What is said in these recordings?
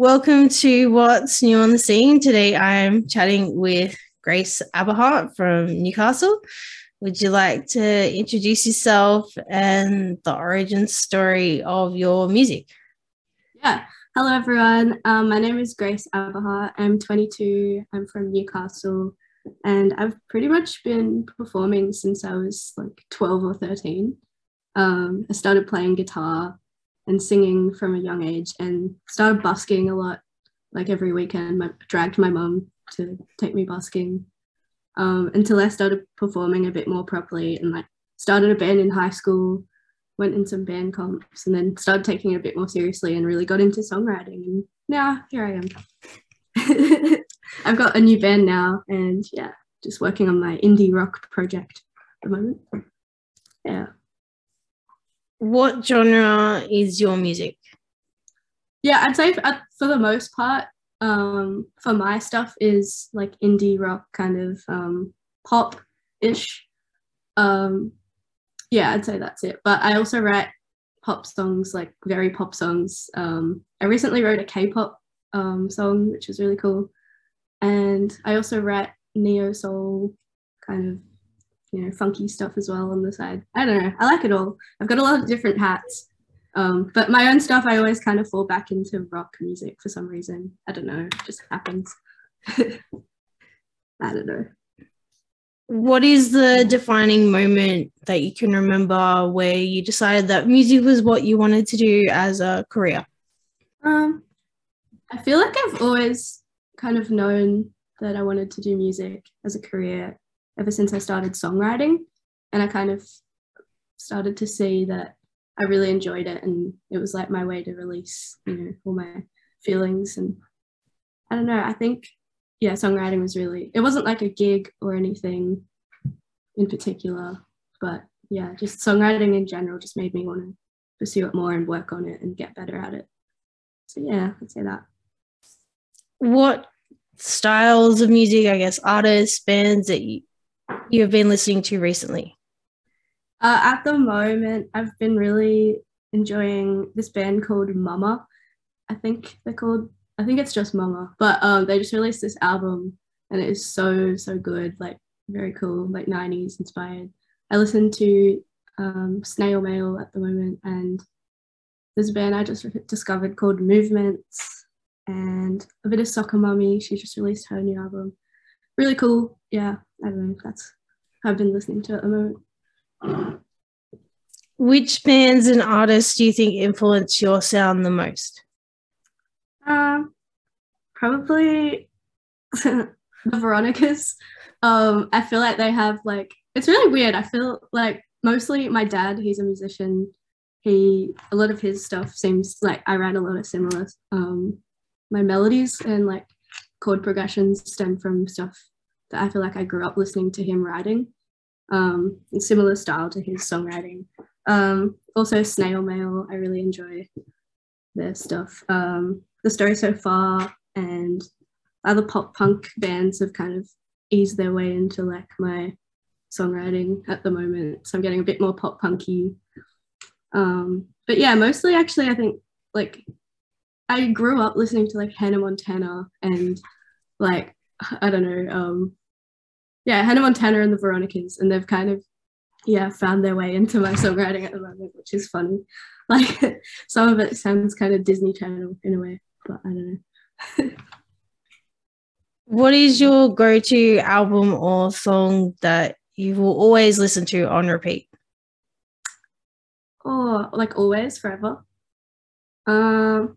Welcome to What's New on the Scene. Today I'm chatting with Grace Aberhart from Newcastle. Would you like to introduce yourself and the origin story of your music? Yeah. Hello, everyone. Um, my name is Grace Aberhart. I'm 22. I'm from Newcastle. And I've pretty much been performing since I was like 12 or 13. Um, I started playing guitar and singing from a young age and started busking a lot. Like every weekend, dragged my mum to take me busking um, until I started performing a bit more properly and like started a band in high school, went in some band comps, and then started taking it a bit more seriously and really got into songwriting. And now here I am. I've got a new band now, and yeah, just working on my indie rock project at the moment. Yeah. What genre is your music? Yeah, I'd say for, the most part, um, for my stuff is like indie rock kind of um, pop ish. Um, yeah, I'd say that's it. But I also write pop songs, like very pop songs. Um, I recently wrote a K-pop um, song, which was really cool, and I also write neo soul kind of you know funky stuff as well on the side. I don't know. I like it all. I've got a lot of different hats. Um, but my own stuff, I always kind of fall back into rock music for some reason. I don't know, it just happens. I don't know. What is the defining moment that you can remember where you decided that music was what you wanted to do as a career? Um, I feel like I've always kind of known that I wanted to do music as a career ever since I started songwriting. And I kind of started to see that I really enjoyed it and it was like my way to release, you know, all my feelings and I don't know, I think yeah, songwriting was really it wasn't like a gig or anything in particular, but yeah, just songwriting in general just made me want to pursue it more and work on it and get better at it. So yeah, I'd say that. What styles of music, I guess, artists, bands that you, you have been listening to recently? Uh, at the moment, I've been really enjoying this band called Momma. I think they're called. I think it's just Momma, but um, they just released this album, and it is so so good. Like very cool, like '90s inspired. I listen to um, Snail Mail at the moment, and there's a band I just discovered called Movements, and a bit of Soccer Mummy. She just released her new album. Really cool. Yeah, I don't know. If that's I've been listening to at the moment. Which bands and artists do you think influence your sound the most? Um, probably the Veronicas. Um, I feel like they have like it's really weird. I feel like mostly my dad, he's a musician. He a lot of his stuff seems like I write a lot of similar. Um, my melodies and like chord progressions stem from stuff that I feel like I grew up listening to him writing um, similar style to his songwriting. Um, also, Snail Mail, I really enjoy their stuff. Um, the Story So Far and other pop punk bands have kind of eased their way into like my songwriting at the moment. So I'm getting a bit more pop punky. Um, but yeah, mostly actually, I think like I grew up listening to like Hannah Montana and like I don't know, um, yeah, Hannah Montana and the Veronicas, and they've kind of yeah found their way into my songwriting at the moment, which is funny. Like some of it sounds kind of Disney Channel in a way, but I don't know. what is your go-to album or song that you will always listen to on repeat? Oh, like always, forever. Um,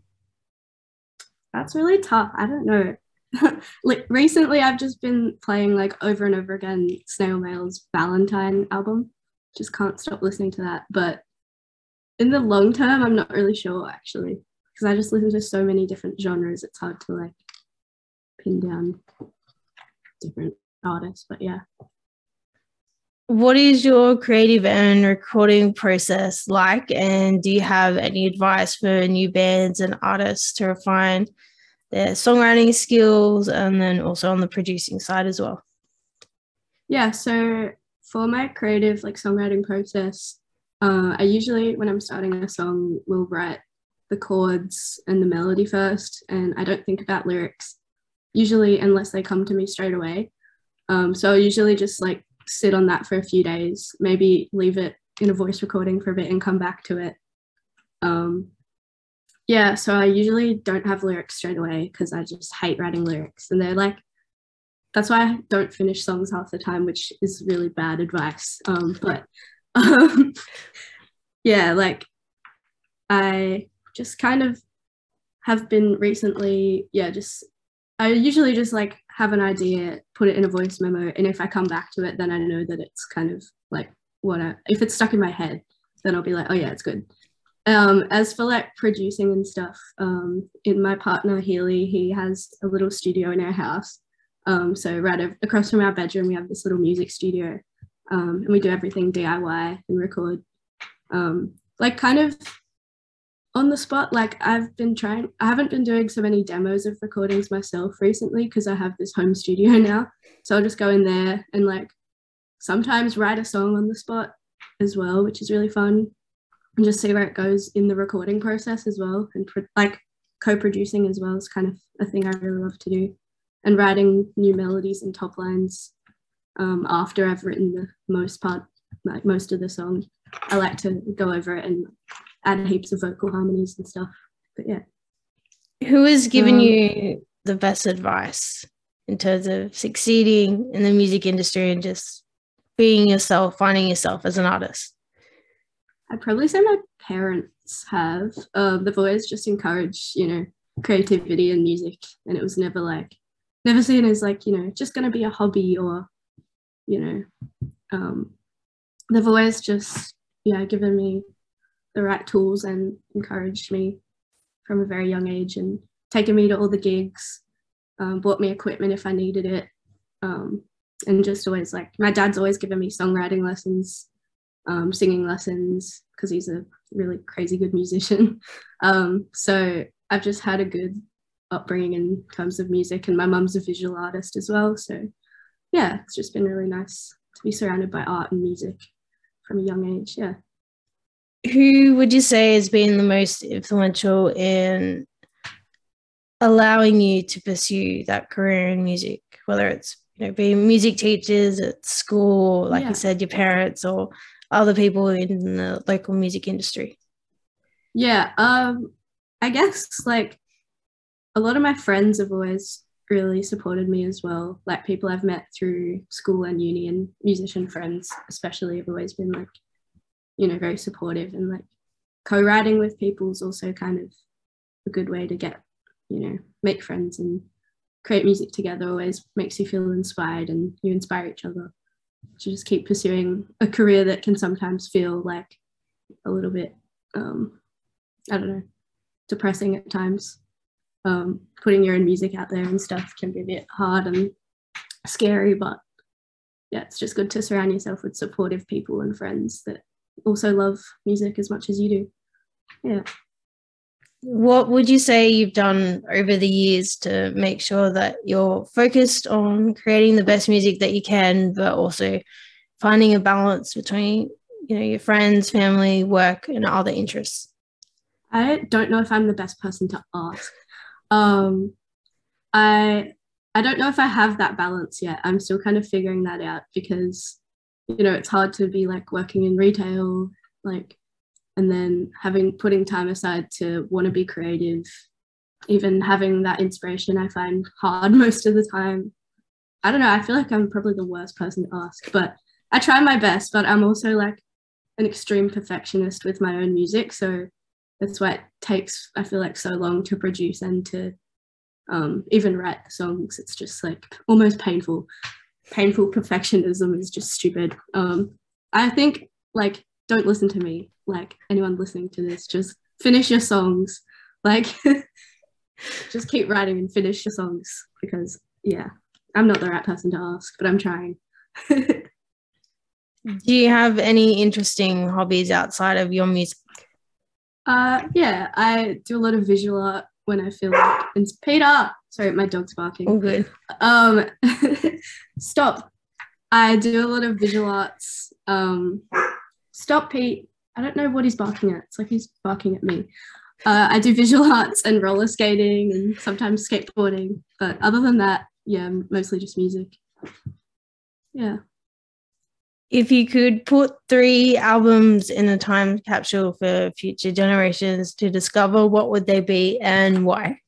that's really tough. I don't know. like recently I've just been playing like over and over again Snail Mail's Valentine album. Just can't stop listening to that. But in the long term, I'm not really sure actually. Because I just listen to so many different genres, it's hard to like pin down different artists. But yeah. What is your creative and recording process like? And do you have any advice for new bands and artists to refine their songwriting skills and then also on the producing side as well? Yeah, so for my creative like songwriting process, uh, I usually when I'm starting a song will write the chords and the melody first, and I don't think about lyrics usually unless they come to me straight away. Um, so I usually just like sit on that for a few days, maybe leave it in a voice recording for a bit and come back to it. Um, yeah, so I usually don't have lyrics straight away because I just hate writing lyrics, and they're like, that's why I don't finish songs half the time, which is really bad advice. Um, but um, yeah, like I just kind of have been recently, yeah, just I usually just like have an idea, put it in a voice memo, and if I come back to it, then I know that it's kind of like what I, if it's stuck in my head, then I'll be like, oh yeah, it's good. Um, as for like producing and stuff, um, in my partner Healy, he has a little studio in our house. Um, so right across from our bedroom, we have this little music studio, um, and we do everything DIY and record. Um, like kind of on the spot. Like I've been trying. I haven't been doing so many demos of recordings myself recently because I have this home studio now. So I'll just go in there and like sometimes write a song on the spot as well, which is really fun and just see where it goes in the recording process as well. And pro- like co-producing as well is kind of a thing i really love to do. And writing new melodies and top lines um, after i've written the most part like most of the song. I like to go over it and add heaps of vocal harmonies and stuff. But yeah. Who has given um, you the best advice in terms of succeeding in the music industry and just being yourself finding yourself as an artist I'd probably say my parents have. Uh, they've always just encouraged, you know, creativity and music, and it was never like, never seen as like, you know, just going to be a hobby or, you know, um, they've always just, yeah, given me the right tools and encouraged me from a very young age and taken me to all the gigs, um, bought me equipment if I needed it, um, and just always like my dad's always given me songwriting lessons um, singing lessons because he's a really crazy good musician. Um, so I've just had a good upbringing in terms of music, and my mum's a visual artist as well. So yeah, it's just been really nice to be surrounded by art and music from a young age. Yeah. Who would you say has been the most influential in allowing you to pursue that career in music, whether it's you know being music teachers at school, like yeah. you said, your parents, or other people in the local music industry? Yeah, um, I guess like a lot of my friends have always really supported me as well. Like people I've met through school and uni and musician friends, especially, have always been like, you know, very supportive and like co-writing with people is also kind of a good way to get, you know, make friends and create music together always makes you feel inspired and you inspire each other to just keep pursuing a career that can sometimes feel like a little bit um, I don't know depressing at times. Um, putting your own music out there and stuff can be a bit hard and scary, but yeah, it's just good to surround yourself with supportive people and friends that also love music as much as you do. Yeah. What would you say you've done over the years to make sure that you're focused on creating the best music that you can, but also finding a balance between, you know, your friends, family, work, and other interests? I don't know if I'm the best person to ask. Um, I I don't know if I have that balance yet. I'm still kind of figuring that out because, you know, it's hard to be like working in retail, like and then having putting time aside to want to be creative even having that inspiration i find hard most of the time. I don't know i feel like i'm probably the worst person to ask but i try my best but i'm also like an extreme perfectionist with my own music so that's why it takes i feel like so long to produce and to um, even write songs. It's just like almost painful. Painful perfectionism is just stupid. Um, i think like don't listen to me. Like anyone listening to this just finish your songs. Like just keep writing and finish your songs because yeah i'm not the right person to ask but i'm trying. Do you have any interesting hobbies outside of your music? Uh yeah i do a lot of visual art when i feel like it's peter! Sorry my dog's barking. All good. Um stop. I do a lot of visual arts um stop pete I don't know what he's barking at. It's like he's barking at me. uh, I do visual arts and roller skating and sometimes skateboarding. But other than that, yeah, mostly just music. Yeah. If you could put three albums in a time capsule for future generations to discover, what would they be and why?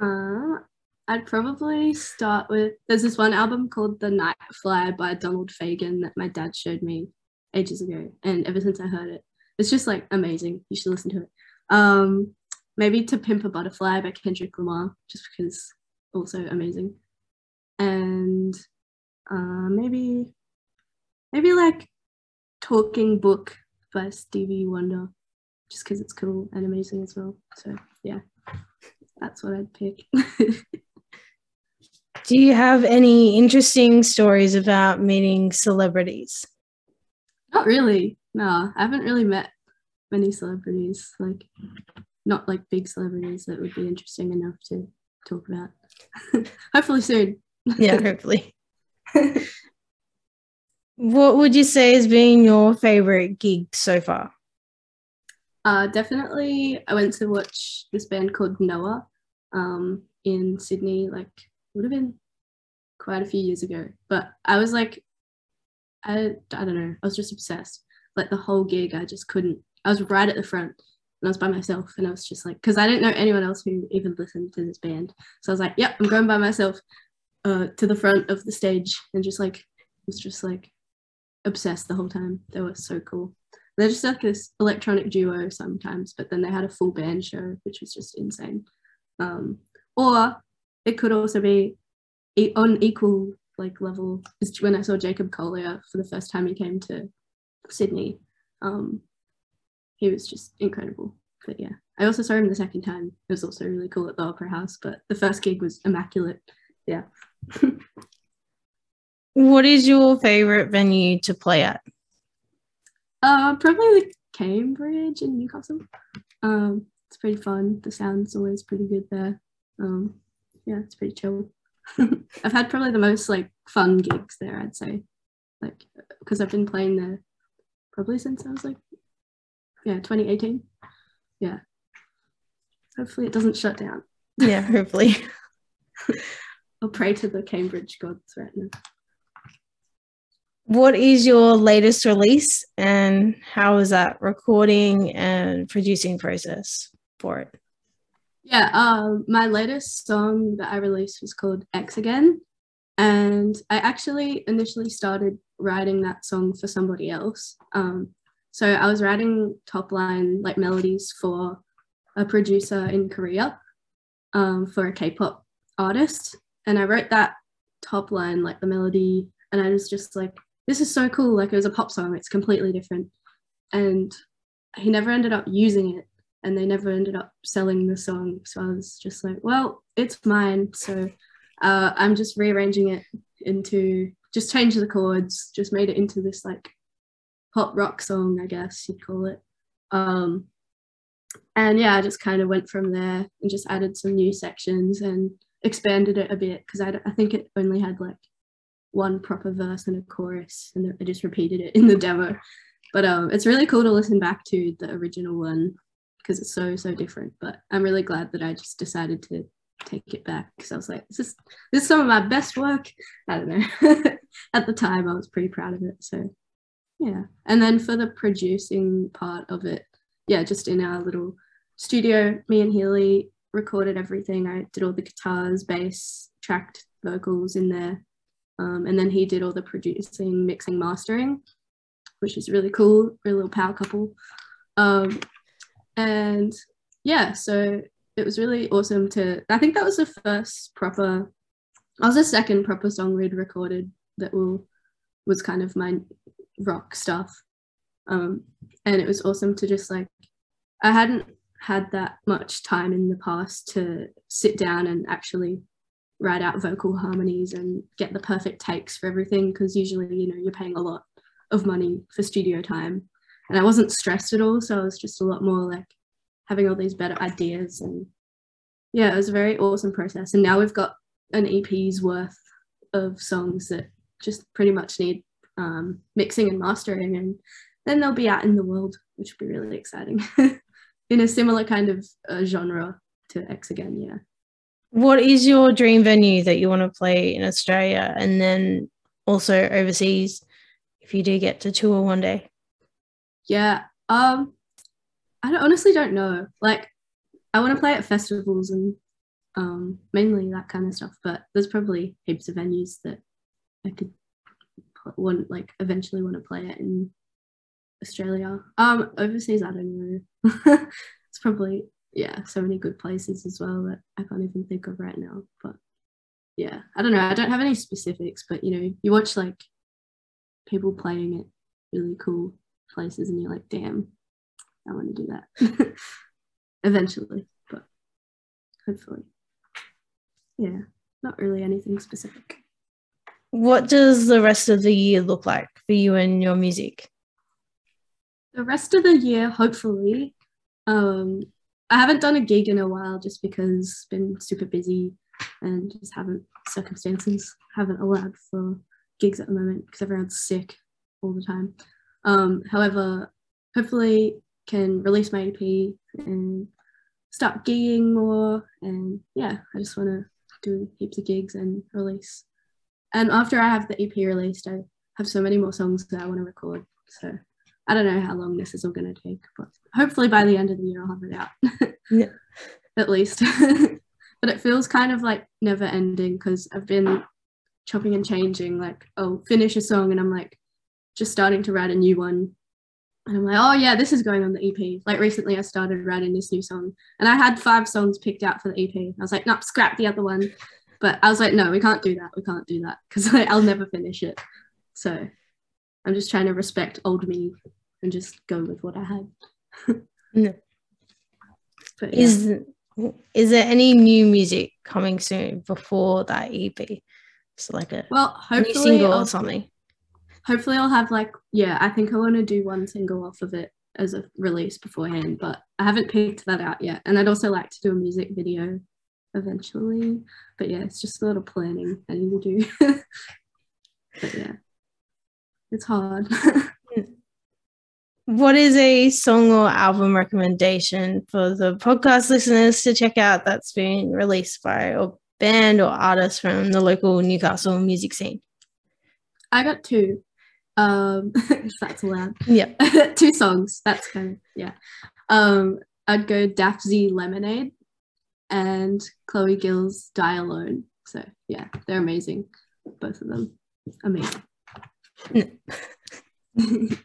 Uh, I'd probably start with there's this one album called The Night Fly by Donald Fagen that my dad showed me ages ago. And ever since I heard it, it's just like amazing. You should listen to it. Um, maybe To Pimp a Butterfly by Kendrick Lamar, just because also amazing. And uh, maybe maybe like Talking Book by Stevie Wonder, just because it's cool and amazing as well. So yeah, that's what I'd pick. Do you have any interesting stories about meeting celebrities? Not really. No, I haven't really met many celebrities. Like, not like big celebrities that would be interesting enough to talk about. hopefully soon. yeah, hopefully. what would you say has been your favorite gig so far? Uh, definitely, I went to watch this band called Noah um, in Sydney, like would have been quite a few years ago. But I was like, I, I don't know, I was just obsessed. Like the whole gig, I just couldn't. I was right at the front and I was by myself and I was just like, because I didn't know anyone else who even listened to this band. So I was like, yep, I'm going by myself uh, to the front of the stage and just like, was just like obsessed the whole time. They were so cool. They're just like this electronic duo sometimes, but then they had a full band show, which was just insane. Um, or it could also be on equal like level is when I saw Jacob Collier for the first time he came to Sydney. Um, he was just incredible. But yeah, I also saw him the second time. It was also really cool at the Opera House, but the first gig was immaculate. Yeah. what is your favorite venue to play at? Uh, probably the Cambridge in Newcastle. Um, it's pretty fun. The sound's always pretty good there. Um, yeah, it's pretty chill. I've had probably the most like fun gigs there, I'd say, like because I've been playing there probably since I was like, yeah, 2018. Yeah. Hopefully it doesn't shut down. Yeah, hopefully. I'll pray to the Cambridge gods right now. What is your latest release and how is that recording and producing process for it? Yeah, um, my latest song that I released was called X Again. And I actually initially started writing that song for somebody else. Um, so I was writing top line like melodies for a producer in Korea um, for a K-pop artist. And I wrote that top line, like the melody, and I was just like, this is so cool. Like it was a pop song, it's completely different. And he never ended up using it and they never ended up selling the song. So I was just like, well, it's mine. So uh, I'm just rearranging it into just change the chords, just made it into this like pop rock song, I guess you'd call it. Um, and yeah, I just kind of went from there and just added some new sections and expanded it a bit because I, I think it only had like one proper verse and a chorus, and I just repeated it in the demo. But um, it's really cool to listen back to the original one because it's so so different. But I'm really glad that I just decided to take it back because I was like, this is this is some of my best work. I don't know. At the time, I was pretty proud of it. So yeah. And then for the producing part of it, yeah, just in our little studio, me and Healy recorded everything. I did all the guitars, bass, tracked vocals in there. Um, and then he did all the producing, mixing, mastering, which is really cool. Really little power couple. Um, and yeah, so it was really awesome to. I think that was the first proper. I was the second proper song we'd recorded that will was kind of my rock stuff, um, and it was awesome to just like. I hadn't had that much time in the past to sit down and actually write out vocal harmonies and get the perfect takes for everything because usually you know you're paying a lot of money for studio time and I wasn't stressed at all. So I was just a lot more like having all these better ideas. And yeah, it was a very awesome process. And now we've got an EP's worth of songs that just pretty much need um, mixing and mastering. And then they'll be out in the world, which will be really exciting. in a similar kind of uh, genre to X again. Yeah. What is your dream venue that you want to play in Australia and then also overseas if you do get to tour one day? Yeah. Um, I don't, honestly don't know. Like, I want to play at festivals and um, mainly that kind of stuff. But there's probably heaps of venues that I could want, like, eventually want to play at in Australia. Um, overseas, I don't know. it's probably yeah, so many good places as well that I can't even think of right now. But yeah, I don't know. I don't have any specifics, but you know, you watch like people playing at really cool places and you're like, damn, I want to do that eventually, but hopefully. Yeah, not really anything specific. What does the rest of the year look like for you and your music? The rest of the year, hopefully, um, I haven't done a gig in a while just because been super busy and just haven't circumstances haven't allowed for gigs at the moment because everyone's sick all the time. Um, however, hopefully can release my EP and start gigging more and yeah, I just want to do heaps of gigs and release. And after I have the EP released, I have so many more songs that I want to record. So I don't know how long this is all going to take, but hopefully by the end of the year I'll have it out. yeah. At least. but it feels kind of like never ending because I've been chopping and changing. Like, I'll finish a song and I'm like just starting to write a new one. And I'm like, oh yeah, this is going on the EP. Like recently I started writing this new song and I had five songs picked out for the EP. I was like, nope, scrap the other one. But I was like, no, we can't do that. We can't do that because like, I'll never finish it. So I'm just trying to respect old me and just go with what I had. no. But, yeah. Is is there any new music coming soon before that EP? So like a well, hopefully single I'll, or something. Hopefully, I'll have like yeah. I think I want to do one single off of it as a release beforehand, but I haven't picked that out yet. And I'd also like to do a music video eventually. But yeah, it's just a lot of planning I need to do. but yeah, it's hard. what is a song or album recommendation for the podcast listeners to check out that's been released by a band or artist from the local Newcastle music scene? I got two. Um, that's allowed. Yeah. two songs. That's kind of yeah. Um, I'd go Daphne Lemonade and Chloe Gill's Die Alone. So yeah, they're amazing. Both of them. Amazing.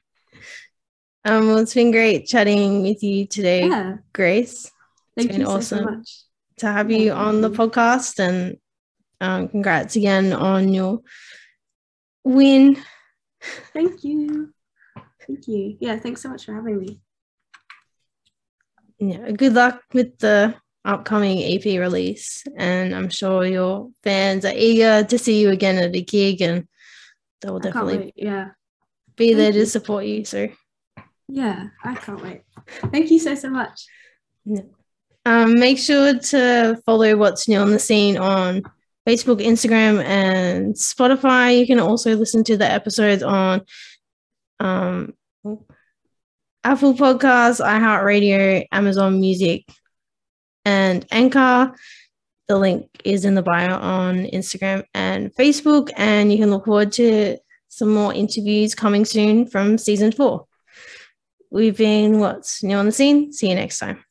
Um, well, it's been great chatting with you today, yeah. Grace. Thank been you awesome so much. to have you on the podcast, and um, congrats again on your win. Thank you. Thank you. Yeah, thanks so much for having me. Yeah, good luck with the upcoming EP release, and I'm sure your fans are eager to see you again at a gig, and they will definitely yeah be there to support you. So yeah, I can't wait. Thank you so, so much. Um, make sure to follow What's New on the Scene on Facebook, Instagram, and Spotify. You can also listen to the episodes on um, Apple Podcasts, iHeartRadio, Amazon Music, and Anchor. The link is in the bio on Instagram and Facebook, and you can look forward to some more interviews coming soon from season four. We've been what's new on the scene. See you next time.